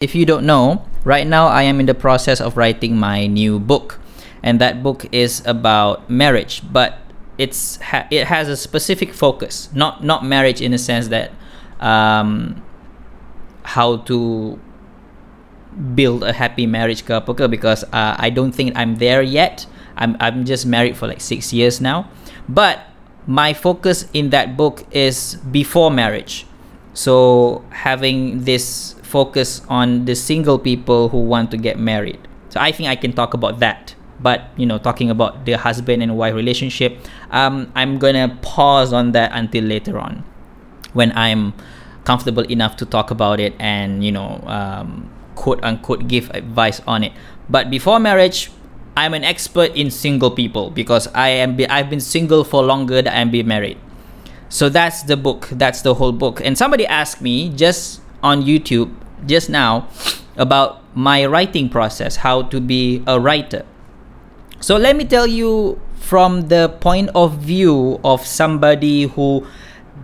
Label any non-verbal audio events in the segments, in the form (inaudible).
If you don't know, right now I am in the process of writing my new book, and that book is about marriage, but it's ha- it has a specific focus, not not marriage in the sense that um, how to build a happy marriage couple because uh, I don't think I'm there yet. I'm I'm just married for like six years now, but my focus in that book is before marriage. So having this focus on the single people who want to get married. So I think I can talk about that. But you know, talking about the husband and wife relationship, um, I'm gonna pause on that until later on, when I'm comfortable enough to talk about it and you know, um, quote unquote, give advice on it. But before marriage, I'm an expert in single people because I am be- I've been single for longer than I'm been married. So that's the book. That's the whole book. And somebody asked me just on YouTube just now about my writing process, how to be a writer. So let me tell you from the point of view of somebody who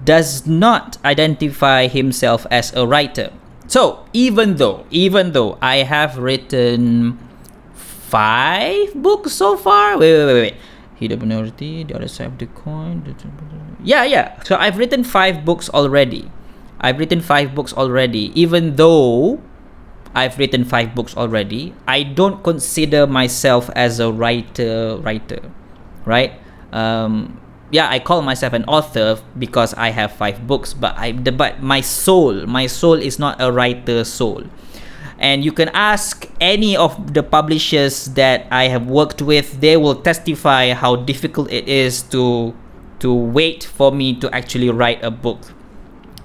does not identify himself as a writer. So even though, even though I have written five books so far, wait, wait, wait, wait. Hidup minority, the other side of the coin. Yeah, yeah. So I've written five books already. I've written five books already. Even though I've written five books already, I don't consider myself as a writer. Writer, right? Um, yeah, I call myself an author because I have five books, but I but my soul, my soul is not a writer soul. And you can ask any of the publishers that I have worked with; they will testify how difficult it is to to wait for me to actually write a book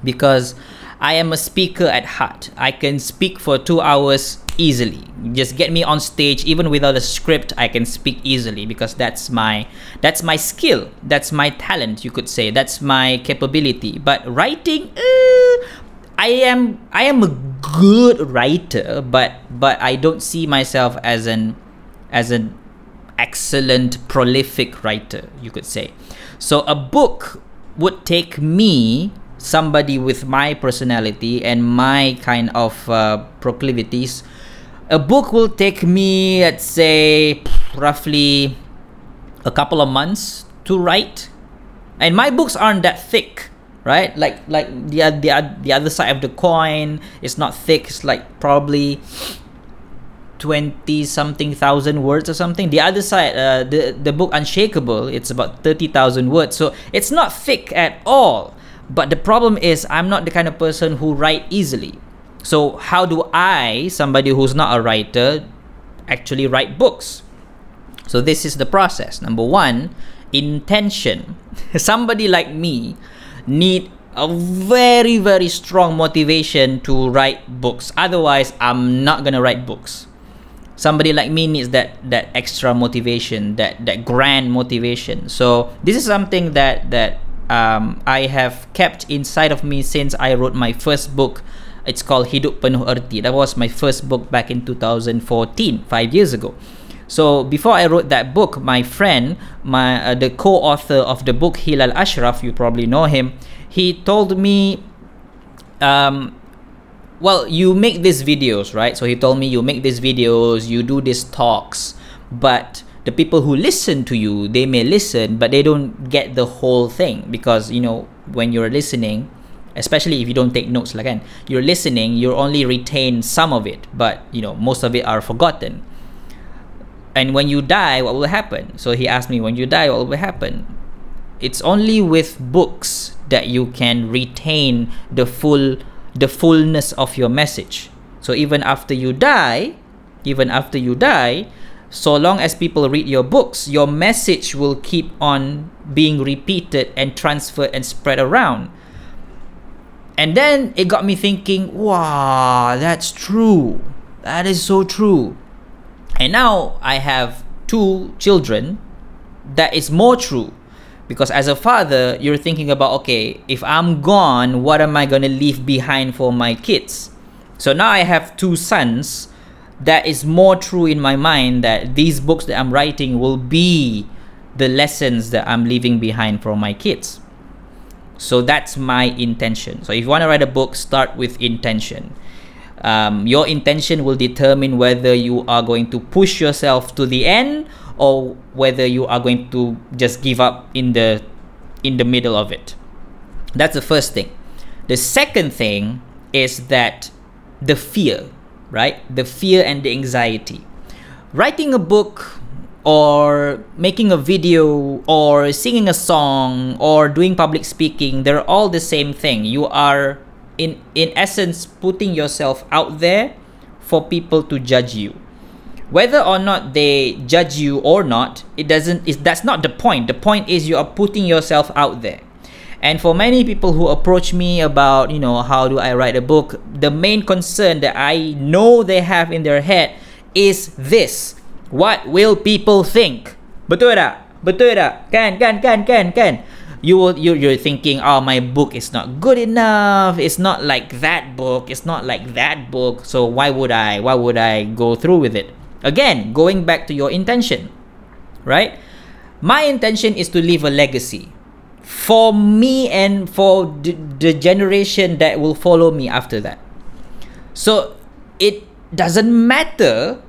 because I am a speaker at heart. I can speak for two hours easily. Just get me on stage, even without a script, I can speak easily because that's my that's my skill. That's my talent, you could say. That's my capability. But writing, uh, I am I am a good writer, but but I don't see myself as an as an excellent prolific writer, you could say. So a book would take me somebody with my personality and my kind of uh, proclivities, a book will take me, let's say, roughly a couple of months to write. And my books aren't that thick, right? Like like the the the other side of the coin is not thick. It's like probably 20 something thousand words or something the other side uh, the the book unshakable it's about 30,000 words so it's not thick at all but the problem is i'm not the kind of person who write easily. So how do i somebody who's not a writer actually write books? So this is the process. Number 1 intention. (laughs) Somebody like me need a very very strong motivation to write books. Otherwise i'm not to write books. Somebody like me needs that that extra motivation that that grand motivation. So this is something that that um, I have kept inside of me since I wrote my first book. It's called Hidup Penuh Erti. That was my first book back in 2014 five years ago. So before I wrote that book my friend my uh, the co-author of the book Hilal Ashraf you probably know him he told me um, well you make these videos right? So he told me you make these videos you do these talks but the people who listen to you they may listen but they don't get the whole thing. Because you know when you're listening especially if you don't take notes like again you're listening you only retain some of it but you know most of it are forgotten. And when you die what will happen? So he asked me when you die what will happen? It's only with books that you can retain the full the fullness of your message. So even after you die, even after you die, so long as people read your books, your message will keep on being repeated and transferred and spread around. And then it got me thinking, wow, that's true. That is so true. And now I have two children. That is more true because as a father you're thinking about okay if i'm gone what am i going to leave behind for my kids so now i have two sons that is more true in my mind that these books that i'm writing will be the lessons that i'm leaving behind for my kids so that's my intention so if you want to write a book start with intention Um, your intention will determine whether you are going to push yourself to the end or whether you are going to just give up in the in the middle of it. That's the first thing. The second thing is that the fear, right? The fear and the anxiety. Writing a book or making a video or singing a song or doing public speaking, they're all the same thing. You are in in essence putting yourself out there for people to judge you. Whether or not they judge you or not, it doesn't is that's not the point. The point is you are putting yourself out there. And for many people who approach me about, you know, how do I write a book, the main concern that I know they have in their head is this. What will people think? Betul tak? Betul tak? Kan, kan, kan, kan, kan. You you, you're thinking, oh, my book is not good enough. It's not like that book. It's not like that book. So why would I? Why would I go through with it? Again, going back to your intention, right? My intention is to leave a legacy for me and for the, the generation that will follow me after that. So it doesn't matter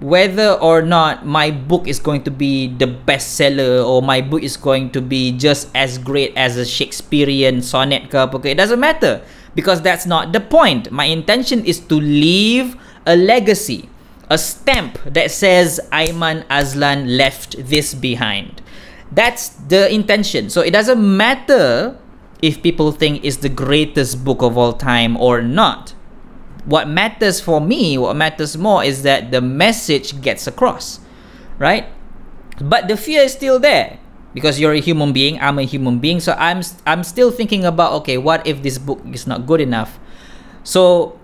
whether or not my book is going to be the bestseller or my book is going to be just as great as a Shakespearean sonnet ke apa ke, it doesn't matter because that's not the point. My intention is to leave a legacy, a stamp that says Aiman Azlan left this behind. That's the intention. So it doesn't matter if people think it's the greatest book of all time or not what matters for me, what matters more is that the message gets across, right? But the fear is still there because you're a human being, I'm a human being, so I'm I'm still thinking about okay, what if this book is not good enough? So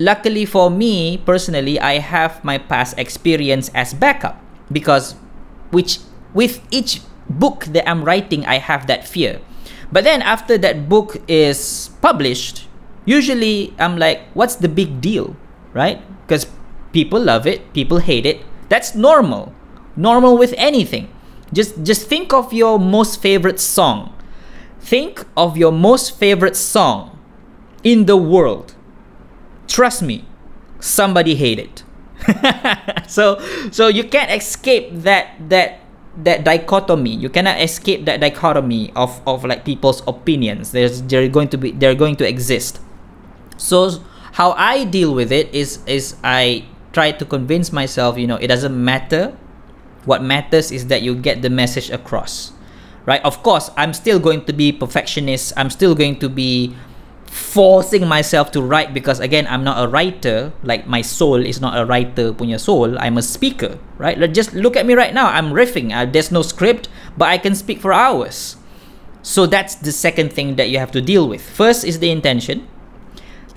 luckily for me personally, I have my past experience as backup because which with each book that I'm writing, I have that fear. But then after that book is published, usually I'm like, what's the big deal, right? Because people love it, people hate it. That's normal. Normal with anything. Just just think of your most favorite song. Think of your most favorite song in the world. Trust me, somebody hate it. (laughs) so so you can't escape that that that dichotomy you cannot escape that dichotomy of of like people's opinions there's they're going to be they're going to exist so how I deal with it is is I try to convince myself, you know, it doesn't matter. What matters is that you get the message across. Right? Of course, I'm still going to be perfectionist. I'm still going to be forcing myself to write because again I'm not a writer like my soul is not a writer punya soul I'm a speaker right just look at me right now I'm riffing uh, there's no script but I can speak for hours so that's the second thing that you have to deal with first is the intention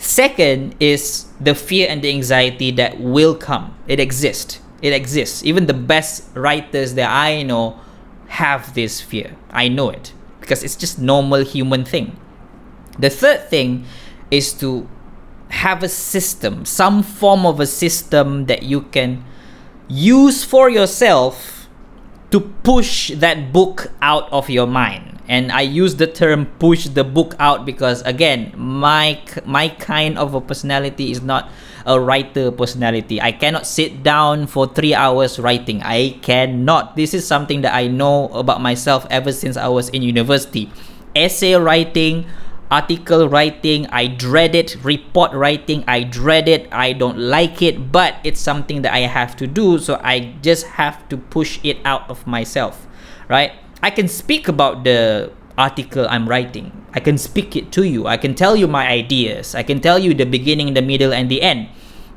Second is the fear and the anxiety that will come. It exists. It exists. Even the best writers that I know have this fear. I know it because it's just normal human thing. The third thing is to have a system, some form of a system that you can use for yourself to push that book out of your mind. And I use the term push the book out because again my my kind of a personality is not a writer personality. I cannot sit down for 3 hours writing. I cannot. This is something that I know about myself ever since I was in university. Essay writing article writing I dread it report writing I dread it I don't like it but it's something that I have to do so I just have to push it out of myself right I can speak about the article I'm writing. I can speak it to you. I can tell you my ideas. I can tell you the beginning, the middle, and the end.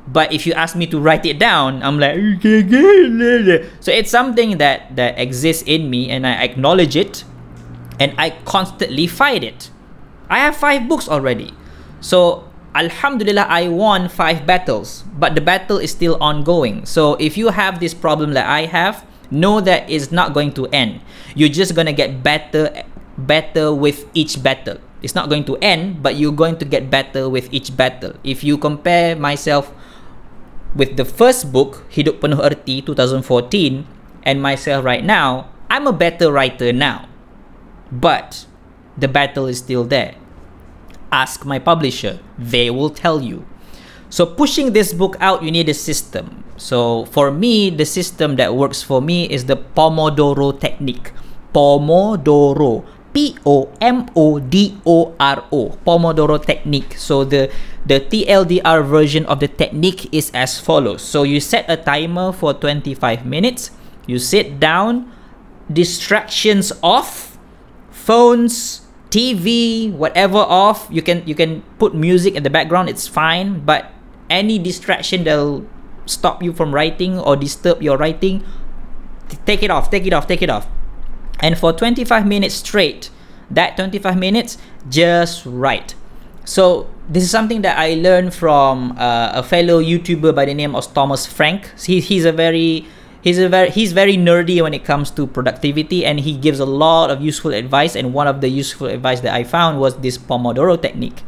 But if you ask me to write it down, I'm like, (laughs) so it's something that that exists in me, and I acknowledge it, and I constantly fight it. I have five books already, so Alhamdulillah, I won five battles, but the battle is still ongoing. So if you have this problem that I have, know that it's not going to end. You're just to get better better with each battle. It's not going to end but you're going to get better with each battle. If you compare myself with the first book hidup penuh erti 2014 and myself right now i'm a better writer now. But the battle is still there ask my publisher they will tell you So pushing this book out, you need a system. So for me, the system that works for me is the Pomodoro technique. Pomodoro. P O M O D O R O. Pomodoro technique. So the the TLDR version of the technique is as follows. So you set a timer for 25 minutes. You sit down, distractions off, phones, TV, whatever off. You can you can put music in the background. It's fine, but any distraction that'll stop you from writing or disturb your writing, take it off. Take it off. Take it off. And for 25 minutes straight, that 25 minutes, just write. So this is something that I learned from uh, a fellow YouTuber by the name of Thomas Frank. He, he's a very he's a very he's very nerdy when it comes to productivity and he gives a lot of useful advice and one of the useful advice that I found was this Pomodoro technique.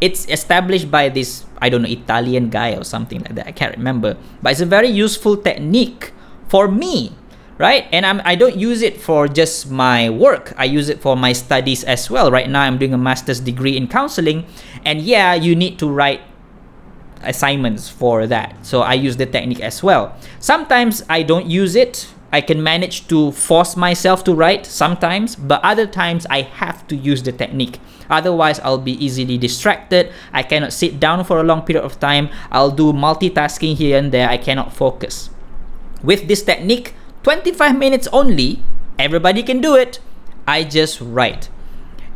It's established by this I don't know Italian guy or something like that. I can't remember. But it's a very useful technique for me right and I'm, i don't use it for just my work i use it for my studies as well right now i'm doing a master's degree in counseling and yeah you need to write assignments for that. So i use the technique as well. Sometimes i don't use it. I can manage to force myself to write sometimes but other times i have to use the technique. Otherwise i'll be easily distracted. I cannot sit down for a long period of time. I'll do multitasking here and there. I cannot focus. With this technique 25 minutes only, everybody can do it. I just write.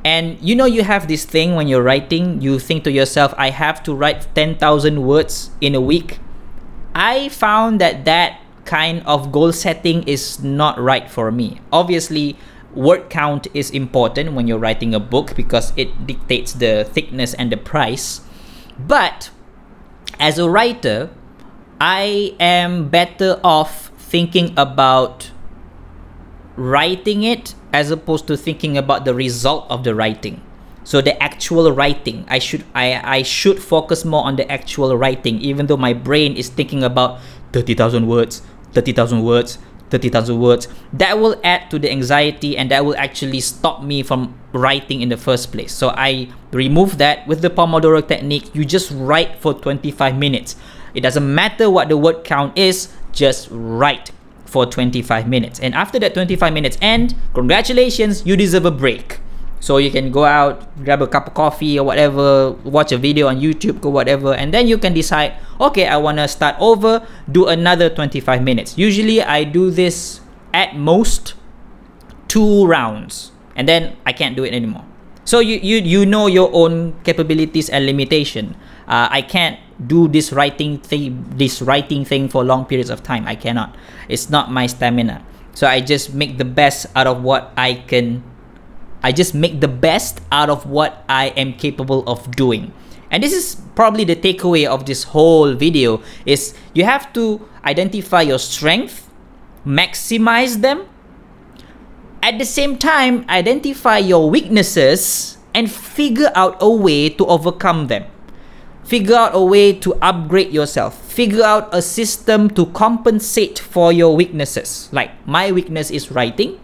And you know, you have this thing when you're writing, you think to yourself, I have to write 10,000 words in a week. I found that that kind of goal setting is not right for me. Obviously, word count is important when you're writing a book because it dictates the thickness and the price. But as a writer, I am better off thinking about writing it as opposed to thinking about the result of the writing. So the actual writing i should i i should focus more on the actual writing even though my brain is thinking about 30000 words 30000 words 30,000 words. That will add to the anxiety and that will actually stop me from writing in the first place. So i remove that with the pomodoro technique. You just write for 25 minutes. It doesn't matter what the word count is just write for 25 minutes. And after that 25 minutes end, congratulations, you deserve a break. So you can go out, grab a cup of coffee or whatever, watch a video on YouTube or whatever, and then you can decide, okay, I want to start over, do another 25 minutes. Usually I do this at most two rounds, and then I can't do it anymore. So you you you know your own capabilities and limitation. Uh, I can't do this writing thing this writing thing for long periods of time. I cannot. It's not my stamina. So I just make the best out of what I can I just make the best out of what I am capable of doing. And this is probably the takeaway of this whole video is you have to identify your strength, maximize them, at the same time identify your weaknesses and figure out a way to overcome them. Figure out a way to upgrade yourself. Figure out a system to compensate for your weaknesses. Like my weakness is writing.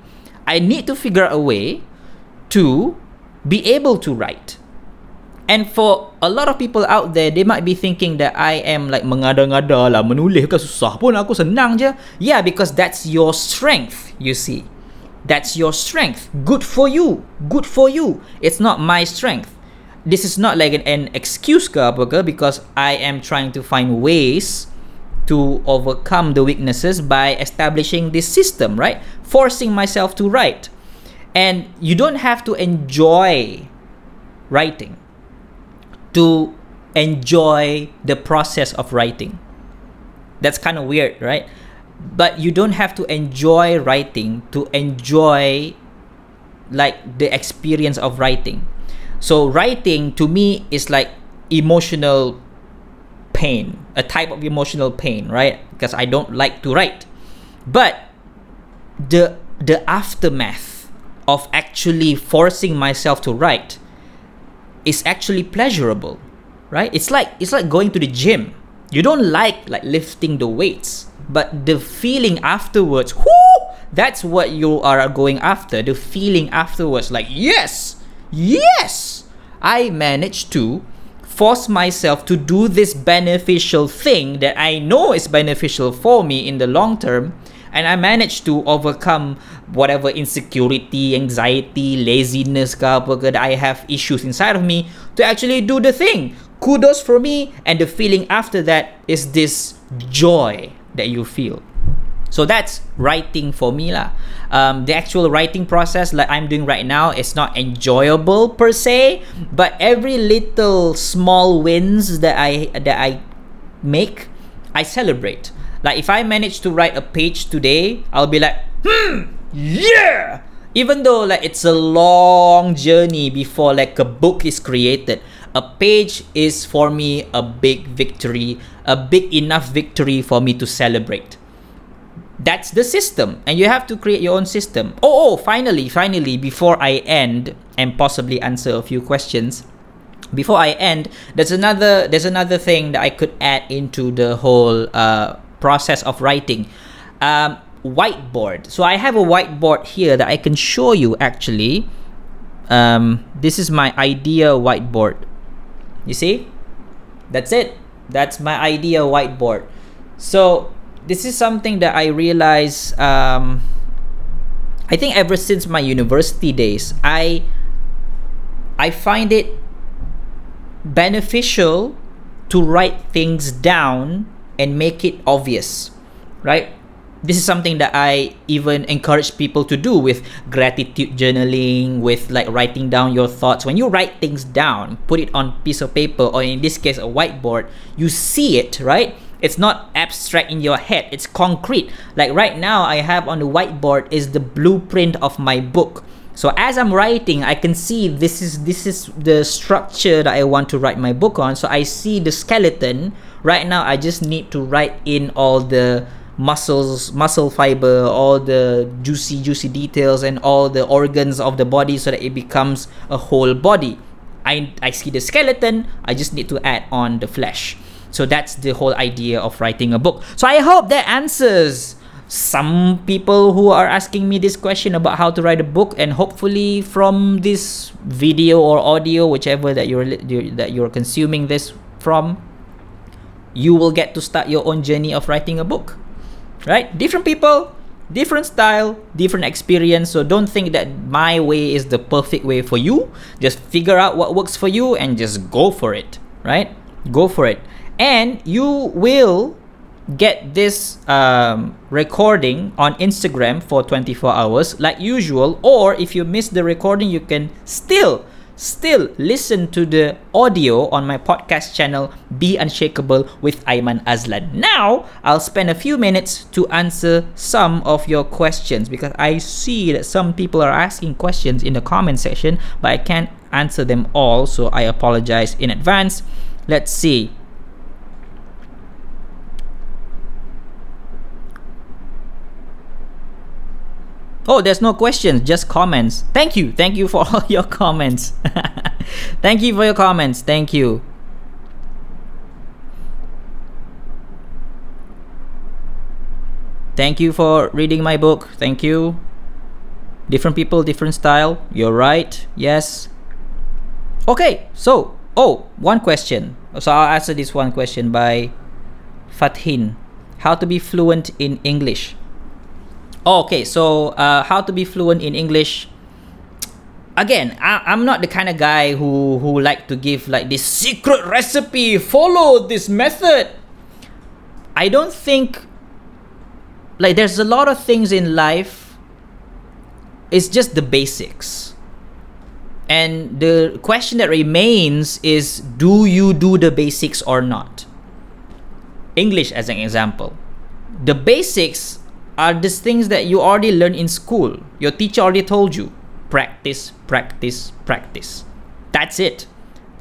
I need to figure out a way to be able to write. And for a lot of people out there, they might be thinking that I am like mengada-ngada lah, menulis ke susah pun aku senang je. Yeah, because that's your strength, you see. That's your strength. Good for you. Good for you. It's not my strength this is not like an, an excuse ke apa ke because I am trying to find ways to overcome the weaknesses by establishing this system, right? Forcing myself to write. And you don't have to enjoy writing to enjoy the process of writing. That's kind of weird, right? But you don't have to enjoy writing to enjoy like the experience of writing so writing to me is like emotional pain, a type of emotional pain, right? Because I don't like to write. But the the aftermath of actually forcing myself to write is actually pleasurable, right? It's like it's like going to the gym. You don't like like lifting the weights, but the feeling afterwards, whoo, that's what you are going after. The feeling afterwards, like yes, yes, I managed to force myself to do this beneficial thing that I know is beneficial for me in the long term and I managed to overcome whatever insecurity, anxiety, laziness ke that I have issues inside of me to actually do the thing. Kudos for me and the feeling after that is this joy that you feel. So that's writing for me lah. Um, the actual writing process like I'm doing right now is not enjoyable per se, but every little small wins that I that I make, I celebrate. Like if I manage to write a page today, I'll be like, hmm, yeah. Even though like it's a long journey before like a book is created, a page is for me a big victory, a big enough victory for me to celebrate. That's the system, and you have to create your own system. Oh, oh, finally, finally, before I end and possibly answer a few questions, before I end, there's another there's another thing that I could add into the whole uh, process of writing. Um, whiteboard. So I have a whiteboard here that I can show you actually. Um, this is my idea whiteboard. You see? That's it. That's my idea whiteboard. So this is something that I realize. Um, I think ever since my university days, I I find it beneficial to write things down and make it obvious, right? This is something that I even encourage people to do with gratitude journaling, with like writing down your thoughts. When you write things down, put it on piece of paper or in this case a whiteboard, you see it, right? It's not abstract in your head, it's concrete. Like right now I have on the whiteboard is the blueprint of my book. So as I'm writing, I can see this is this is the structure that I want to write my book on. So I see the skeleton. Right now I just need to write in all the muscles, muscle fiber, all the juicy juicy details and all the organs of the body so that it becomes a whole body. I I see the skeleton, I just need to add on the flesh. So that's the whole idea of writing a book. So I hope that answers some people who are asking me this question about how to write a book and hopefully from this video or audio whichever that you're that you're consuming this from you will get to start your own journey of writing a book right? Different people different style different experience. So don't think that my way is the perfect way for you. Just figure out what works for you and just go for it. Right? Go for it. And you will get this um, recording on Instagram for 24 hours like usual. Or if you miss the recording you can still still listen to the audio on my podcast channel Be Unshakable with Aiman Azlan. Now, I'll spend a few minutes to answer some of your questions because I see that some people are asking questions in the comment section but I can't answer them all so I apologize in advance. Let's see. Oh, there's no questions, just comments. Thank you. Thank you for (laughs) all your comments. (laughs) Thank you for your comments. Thank you. Thank you for reading my book. Thank you. Different people, different style. You're right. Yes. Okay, so, oh, one question. So I'll answer this one question by Fathin. How to be fluent in English? Oh, okay, so uh, how to be fluent in English? Again, I, I'm not the kind of guy who who like to give like this secret recipe. Follow this method. I don't think like there's a lot of things in life. It's just the basics. And the question that remains is do you do the basics or not? English as an example. The basics are these things that you already learned in school. Your teacher already told you practice, practice, practice. That's it.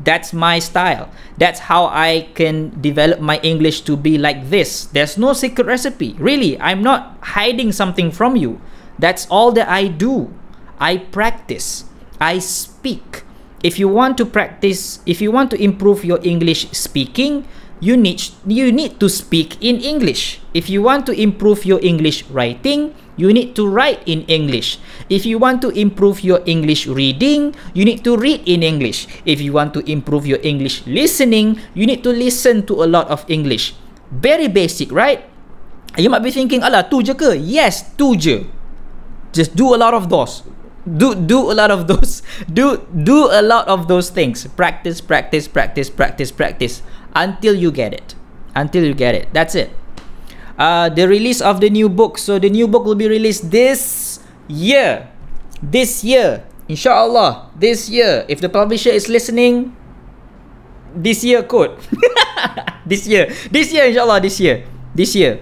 That's my style. That's how I can develop my English to be like this. There's no secret recipe. Really, I'm not hiding something from you. That's all that I do. I practice. I speak. If you want to practice, if you want to improve your English speaking, you need you need to speak in English. If you want to improve your English writing, you need to write in English. If you want to improve your English reading, you need to read in English. If you want to improve your English listening, you need to listen to a lot of English. Very basic, right? You might be thinking, "Alah, tu je ke?" Yes, tu je. Just do a lot of those. Do do a lot of those. (laughs) Do do a lot of those things. Practice, practice, practice, practice, practice until you get it. Until you get it. That's it. Uh, the release of the new book. So the new book will be released this year. This year. Inshallah. This year. If the publisher is listening, this year kot. (laughs) this year. This year inshallah this year. This year.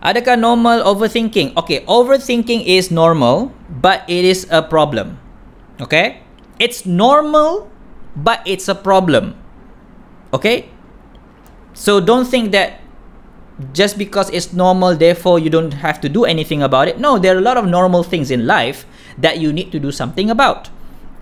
Adakah normal overthinking? Okay, overthinking is normal, but it is a problem. Okay? It's normal, but it's a problem. Okay? So don't think that just because it's normal, therefore you don't have to do anything about it. No, there are a lot of normal things in life that you need to do something about.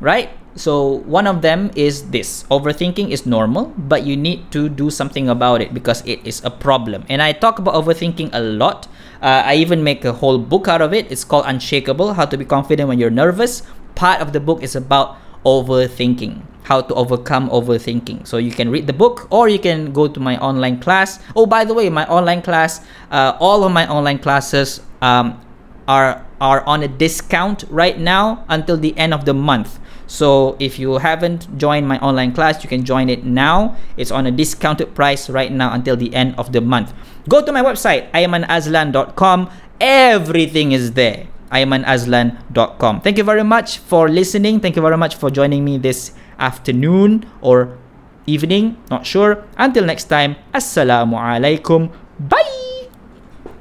Right? So one of them is this overthinking is normal, but you need to do something about it because it is a problem. And I talk about overthinking a lot. Uh, I even make a whole book out of it. It's called Unshakable How to Be Confident When You're Nervous. Part of the book is about overthinking, how to overcome overthinking. So you can read the book or you can go to my online class. Oh, by the way, my online class, uh, all of my online classes um, are are on a discount right now until the end of the month. So if you haven't joined my online class, you can join it now. It's on a discounted price right now until the end of the month. Go to my website, aimanazlan.com. Everything is there. aimanazlan.com. Thank you very much for listening. Thank you very much for joining me this afternoon or evening, not sure. Until next time, assalamu alaikum. Bye.